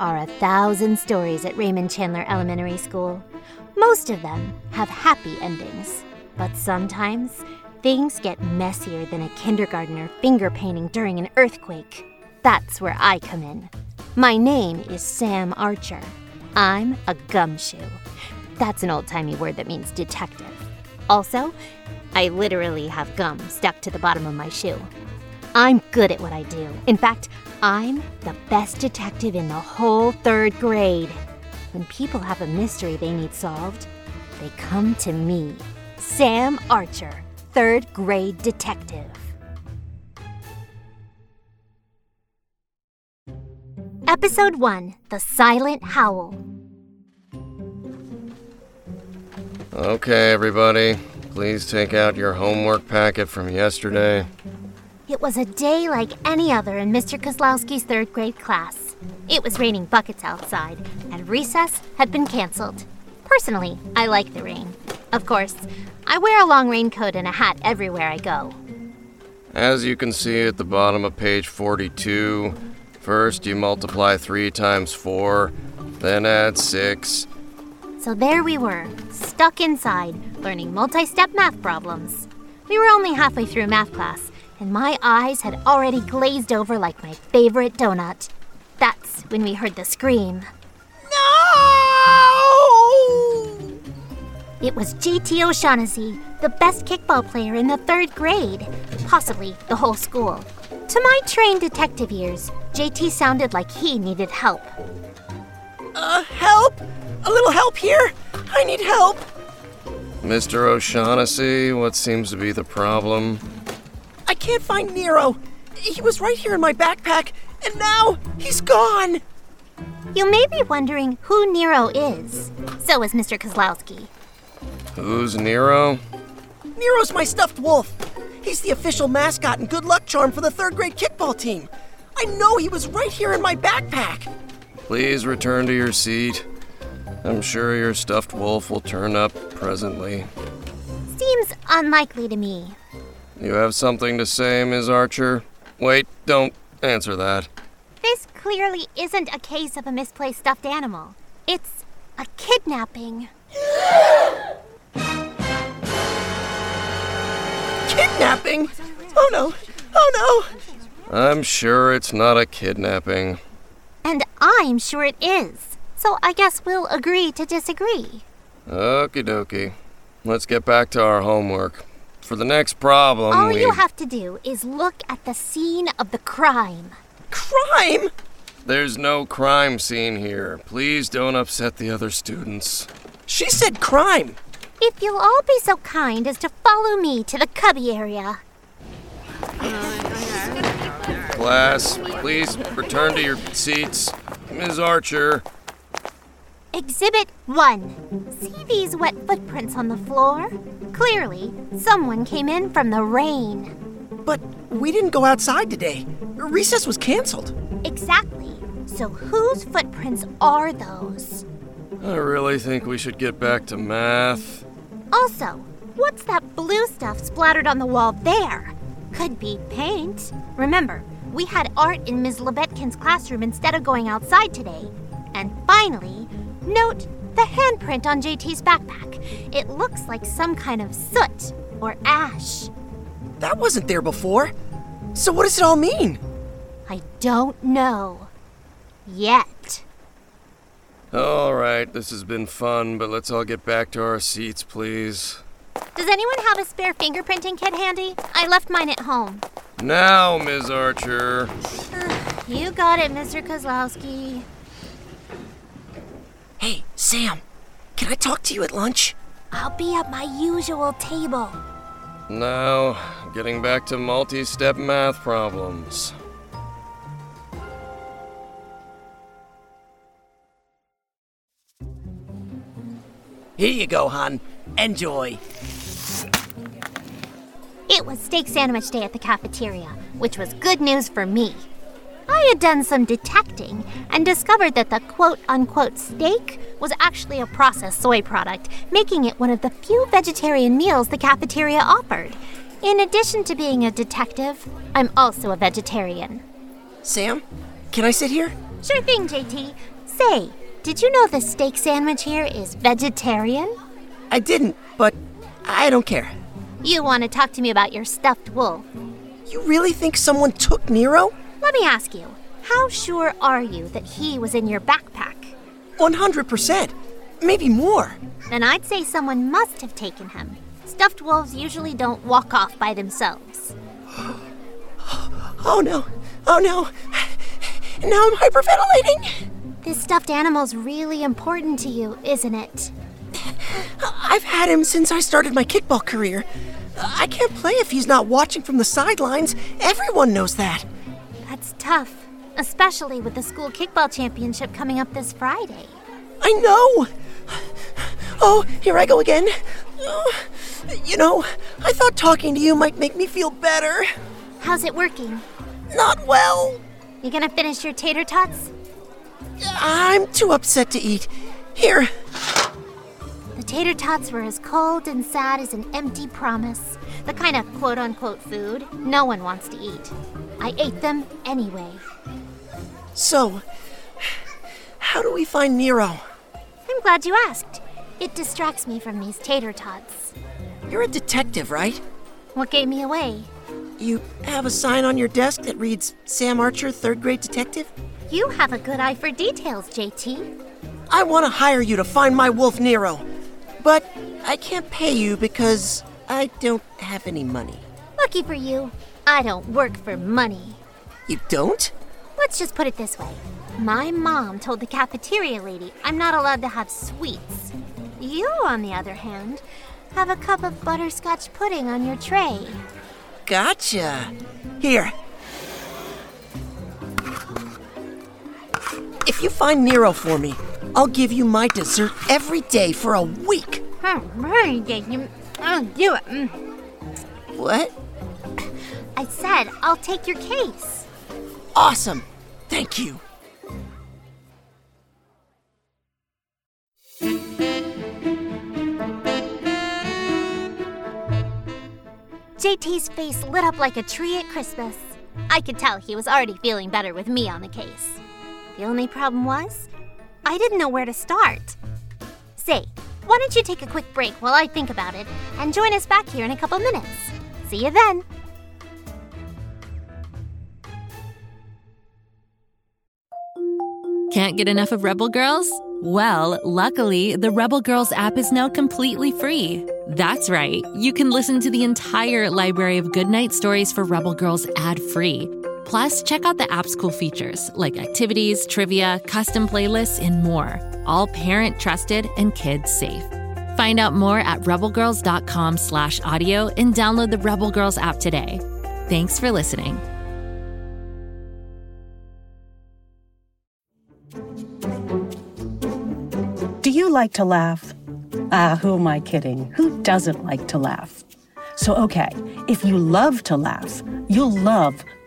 are a thousand stories at Raymond Chandler Elementary School. Most of them have happy endings, but sometimes things get messier than a kindergartner finger painting during an earthquake. That's where I come in. My name is Sam Archer. I'm a gumshoe. That's an old timey word that means detective. Also, I literally have gum stuck to the bottom of my shoe. I'm good at what I do. In fact, I'm the best detective in the whole third grade. When people have a mystery they need solved, they come to me, Sam Archer, third grade detective. Episode 1 The Silent Howl. Okay, everybody, please take out your homework packet from yesterday. It was a day like any other in Mr. Kozlowski's third grade class. It was raining buckets outside, and recess had been canceled. Personally, I like the rain. Of course, I wear a long raincoat and a hat everywhere I go. As you can see at the bottom of page 42, first you multiply 3 times 4, then add 6. So there we were, stuck inside, learning multi step math problems. We were only halfway through math class, and my eyes had already glazed over like my favorite donut. That's when we heard the scream. No! It was JT O'Shaughnessy, the best kickball player in the third grade, possibly the whole school. To my trained detective ears, JT sounded like he needed help. Uh, help! A little help here? I need help. Mr. O'Shaughnessy, what seems to be the problem? I can't find Nero. He was right here in my backpack, and now he's gone. You may be wondering who Nero is. So is Mr. Kozlowski. Who's Nero? Nero's my stuffed wolf. He's the official mascot and good luck charm for the third grade kickball team. I know he was right here in my backpack. Please return to your seat. I'm sure your stuffed wolf will turn up presently. Seems unlikely to me. You have something to say, Ms. Archer? Wait, don't answer that. This clearly isn't a case of a misplaced stuffed animal. It's a kidnapping. Kidnapping? Oh no! Oh no! I'm sure it's not a kidnapping. And I'm sure it is. So I guess we'll agree to disagree. Okie dokie. Let's get back to our homework. For the next problem, All we... you have to do is look at the scene of the crime. Crime? There's no crime scene here. Please don't upset the other students. She said crime. If you'll all be so kind as to follow me to the cubby area. Class, please return to your seats. Ms. Archer. Exhibit 1. See these wet footprints on the floor? Clearly, someone came in from the rain. But we didn't go outside today. Recess was canceled. Exactly. So whose footprints are those? I really think we should get back to math. Also, what's that blue stuff splattered on the wall there? Could be paint. Remember, we had art in Ms. Lebetkin's classroom instead of going outside today. And finally, note the handprint on JT's backpack. It looks like some kind of soot or ash. That wasn't there before. So what does it all mean? I don't know. Yet. All right, this has been fun, but let's all get back to our seats, please. Does anyone have a spare fingerprinting kit handy? I left mine at home. Now, Ms. Archer. You got it, Mr. Kozlowski. Hey, Sam, can I talk to you at lunch? I'll be at my usual table. Now, getting back to multi step math problems. Here you go, hon. Enjoy. It was steak sandwich day at the cafeteria, which was good news for me. I had done some detecting and discovered that the quote unquote steak was actually a processed soy product, making it one of the few vegetarian meals the cafeteria offered. In addition to being a detective, I'm also a vegetarian. Sam, can I sit here? Sure thing, JT. Say, did you know the steak sandwich here is vegetarian? I didn't, but I don't care. You want to talk to me about your stuffed wolf? You really think someone took Nero? Let me ask you, how sure are you that he was in your backpack? 100%. Maybe more. Then I'd say someone must have taken him. Stuffed wolves usually don't walk off by themselves. Oh no. Oh no. Now I'm hyperventilating. This stuffed animal's really important to you, isn't it? I've had him since I started my kickball career. I can't play if he's not watching from the sidelines. Everyone knows that. That's tough, especially with the school kickball championship coming up this Friday. I know. Oh, here I go again. Oh, you know, I thought talking to you might make me feel better. How's it working? Not well. You gonna finish your tater tots? I'm too upset to eat. Here. Tater tots were as cold and sad as an empty promise. The kind of quote unquote food no one wants to eat. I ate them anyway. So, how do we find Nero? I'm glad you asked. It distracts me from these tater tots. You're a detective, right? What gave me away? You have a sign on your desk that reads Sam Archer, third grade detective? You have a good eye for details, JT. I want to hire you to find my wolf Nero. But I can't pay you because I don't have any money. Lucky for you, I don't work for money. You don't? Let's just put it this way my mom told the cafeteria lady I'm not allowed to have sweets. You, on the other hand, have a cup of butterscotch pudding on your tray. Gotcha. Here. If you find Nero for me, I'll give you my dessert every day for a week. I'll do it. Mm. What? I said I'll take your case. Awesome. Thank you. JT's face lit up like a tree at Christmas. I could tell he was already feeling better with me on the case. The only problem was, I didn't know where to start. Say, why don't you take a quick break while I think about it and join us back here in a couple minutes? See you then. Can't get enough of Rebel Girls? Well, luckily, the Rebel Girls app is now completely free. That's right, you can listen to the entire library of goodnight stories for Rebel Girls ad free. Plus, check out the app's cool features like activities, trivia, custom playlists, and more. All parent trusted and kids safe. Find out more at rebelgirls.com slash audio and download the Rebel Girls app today. Thanks for listening. Do you like to laugh? Ah, who am I kidding? Who doesn't like to laugh? So, okay, if you love to laugh, you'll love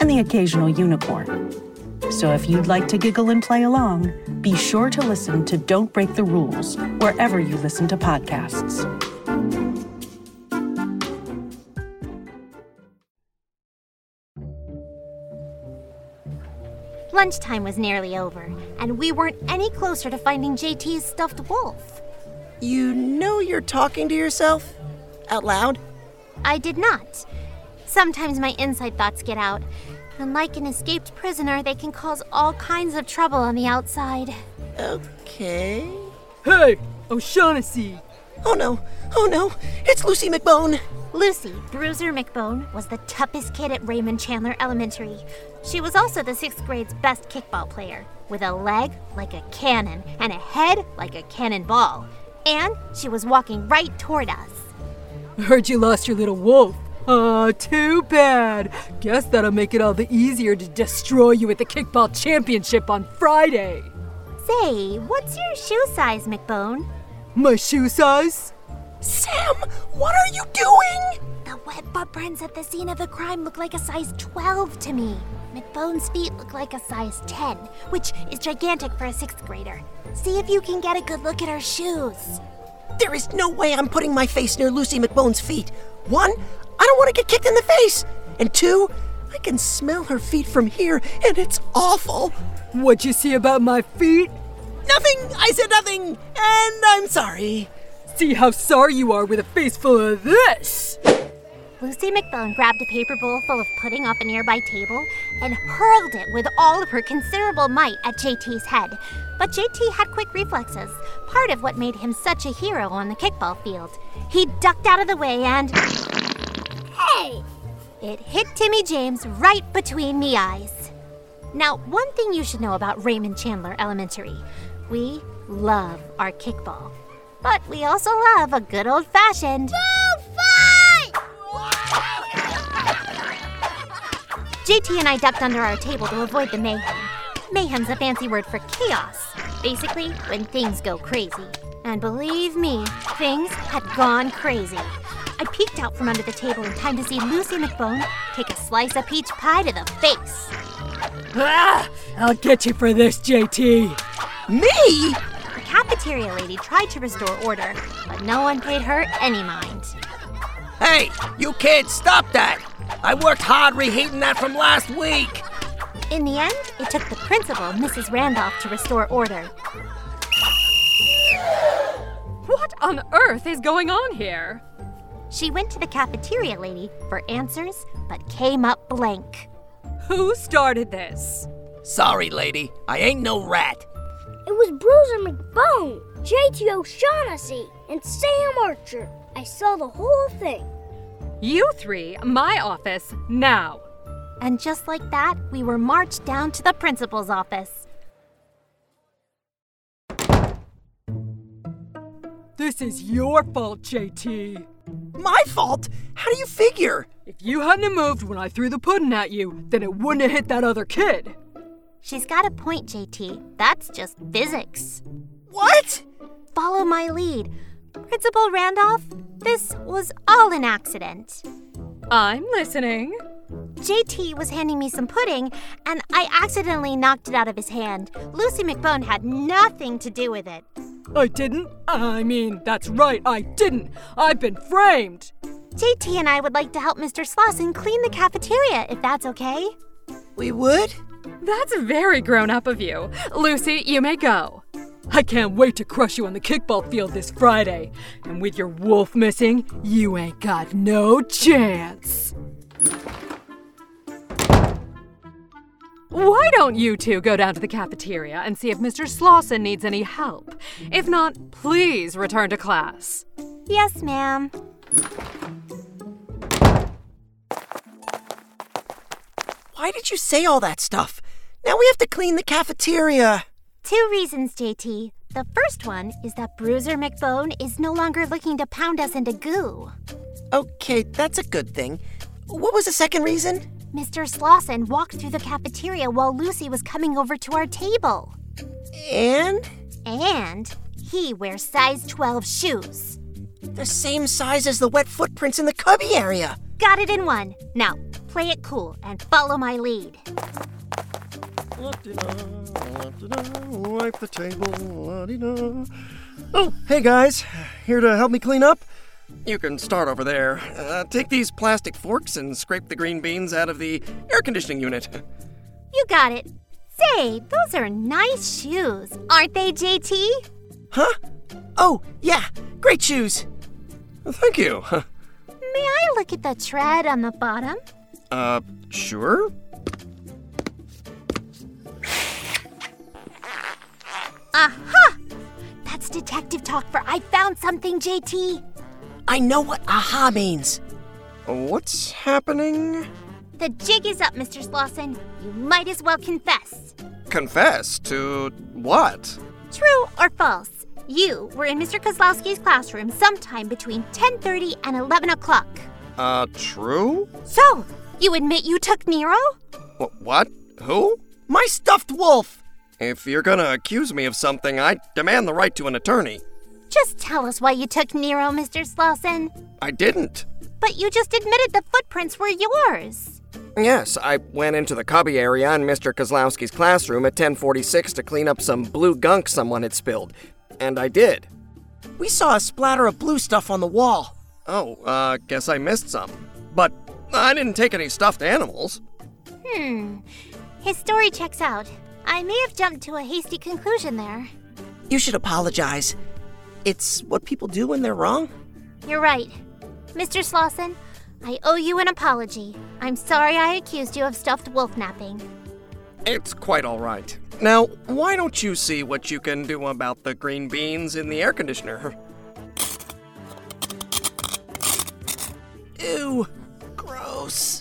and the occasional unicorn. So if you'd like to giggle and play along, be sure to listen to Don't Break the Rules wherever you listen to podcasts. Lunchtime was nearly over, and we weren't any closer to finding JT's stuffed wolf. You know you're talking to yourself? Out loud? I did not. Sometimes my inside thoughts get out, and like an escaped prisoner, they can cause all kinds of trouble on the outside. Okay. Hey, O'Shaughnessy! Oh no, oh no, it's Lucy McBone. Lucy, Bruiser McBone, was the toughest kid at Raymond Chandler Elementary. She was also the sixth grade's best kickball player, with a leg like a cannon and a head like a cannonball. And she was walking right toward us. I heard you lost your little wolf. Ah, too bad. Guess that'll make it all the easier to destroy you at the kickball championship on Friday. Say, what's your shoe size, McBone? My shoe size? Sam, what are you doing? The wet footprints at the scene of the crime look like a size 12 to me. McBone's feet look like a size 10, which is gigantic for a sixth grader. See if you can get a good look at her shoes. There is no way I'm putting my face near Lucy McBone's feet. One, I don't want to get kicked in the face. And two, I can smell her feet from here, and it's awful. What'd you see about my feet? Nothing, I said nothing, and I'm sorry. See how sorry you are with a face full of this! Lucy McBone grabbed a paper bowl full of pudding off a nearby table and hurled it with all of her considerable might at JT's head. But JT had quick reflexes, part of what made him such a hero on the kickball field. He ducked out of the way and. Hey! It hit Timmy James right between the eyes. Now, one thing you should know about Raymond Chandler Elementary we love our kickball. But we also love a good old fashioned. JT and I ducked under our table to avoid the mayhem. Mayhem's a fancy word for chaos. Basically, when things go crazy. And believe me, things had gone crazy. I peeked out from under the table in time to see Lucy McBone take a slice of peach pie to the face. Ah! I'll get you for this, JT! Me? The cafeteria lady tried to restore order, but no one paid her any mind. Hey, you can't stop that! I worked hard reheating that from last week. In the end, it took the principal, Mrs. Randolph, to restore order. What on earth is going on here? She went to the cafeteria lady for answers, but came up blank. Who started this? Sorry, lady, I ain't no rat. It was Bruiser McBone, JT O'Shaughnessy, and Sam Archer. I saw the whole thing. You three, my office, now. And just like that, we were marched down to the principal's office. This is your fault, JT. My fault? How do you figure? If you hadn't moved when I threw the pudding at you, then it wouldn't have hit that other kid. She's got a point, JT. That's just physics. What? Follow my lead. Principal Randolph, this was all an accident. I'm listening. JT was handing me some pudding, and I accidentally knocked it out of his hand. Lucy McBone had nothing to do with it. I didn't? I mean, that's right, I didn't. I've been framed. JT and I would like to help Mr. Slauson clean the cafeteria, if that's okay. We would? That's very grown up of you. Lucy, you may go. I can't wait to crush you on the kickball field this Friday. And with your wolf missing, you ain't got no chance. Why don't you two go down to the cafeteria and see if Mr. Slauson needs any help? If not, please return to class. Yes, ma'am. Why did you say all that stuff? Now we have to clean the cafeteria. Two reasons, JT. The first one is that Bruiser McBone is no longer looking to pound us into goo. Okay, that's a good thing. What was the second reason? Mr. Slauson walked through the cafeteria while Lucy was coming over to our table. And? And he wears size 12 shoes. The same size as the wet footprints in the cubby area. Got it in one. Now, play it cool and follow my lead. Wipe the table. Oh, hey guys. Here to help me clean up? You can start over there. Uh, take these plastic forks and scrape the green beans out of the air conditioning unit. You got it. Say, those are nice shoes, aren't they, JT? Huh? Oh, yeah. Great shoes. Thank you. May I look at the tread on the bottom? Uh, sure. Aha! That's detective talk for I found something, JT. I know what aha means. What's happening? The jig is up, Mr. Slauson. You might as well confess. Confess to what? True or false? You were in Mr. Kozlowski's classroom sometime between 10:30 and 11 o'clock. Uh, true? So, you admit you took Nero? Wh- what? Who? My stuffed wolf. If you're gonna accuse me of something, I demand the right to an attorney. Just tell us why you took Nero, Mr. Slauson. I didn't. But you just admitted the footprints were yours. Yes, I went into the cubby area in Mr. Kozlowski's classroom at 1046 to clean up some blue gunk someone had spilled. And I did. We saw a splatter of blue stuff on the wall. Oh, uh, guess I missed some. But I didn't take any stuffed animals. Hmm. His story checks out. I may have jumped to a hasty conclusion there. You should apologize. It's what people do when they're wrong. You're right. Mr. Slauson, I owe you an apology. I'm sorry I accused you of stuffed wolf napping. It's quite all right. Now, why don't you see what you can do about the green beans in the air conditioner? Ew. Gross.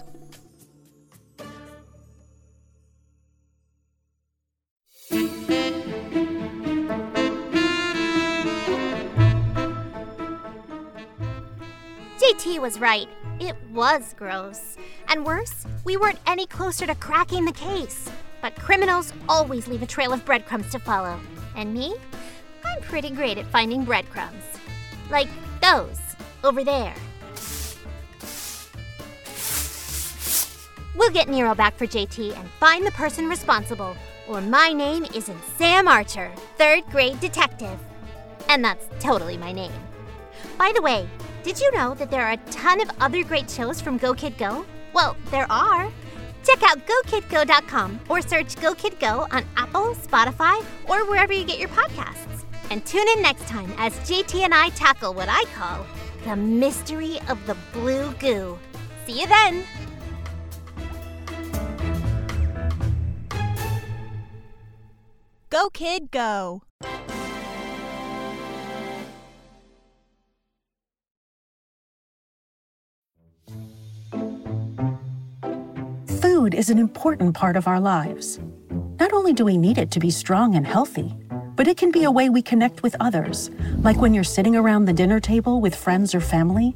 Was right. It was gross. And worse, we weren't any closer to cracking the case. But criminals always leave a trail of breadcrumbs to follow. And me? I'm pretty great at finding breadcrumbs. Like those, over there. We'll get Nero back for JT and find the person responsible, or my name isn't Sam Archer, third grade detective. And that's totally my name. By the way, did you know that there are a ton of other great shows from Go Kid Go? Well, there are. Check out GoKidGo.com or search Go Kid Go on Apple, Spotify, or wherever you get your podcasts. And tune in next time as JT and I tackle what I call the mystery of the blue goo. See you then! Go, kid, go. Food is an important part of our lives. Not only do we need it to be strong and healthy, but it can be a way we connect with others, like when you're sitting around the dinner table with friends or family.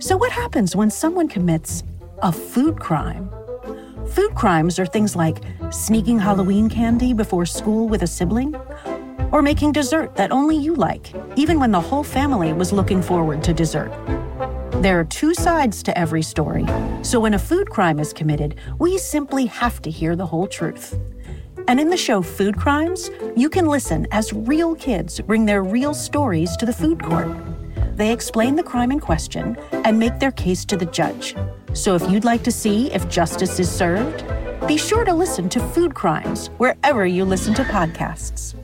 So, what happens when someone commits a food crime? Food crimes are things like sneaking Halloween candy before school with a sibling, or making dessert that only you like, even when the whole family was looking forward to dessert. There are two sides to every story, so when a food crime is committed, we simply have to hear the whole truth. And in the show Food Crimes, you can listen as real kids bring their real stories to the food court. They explain the crime in question and make their case to the judge. So if you'd like to see if justice is served, be sure to listen to Food Crimes wherever you listen to podcasts.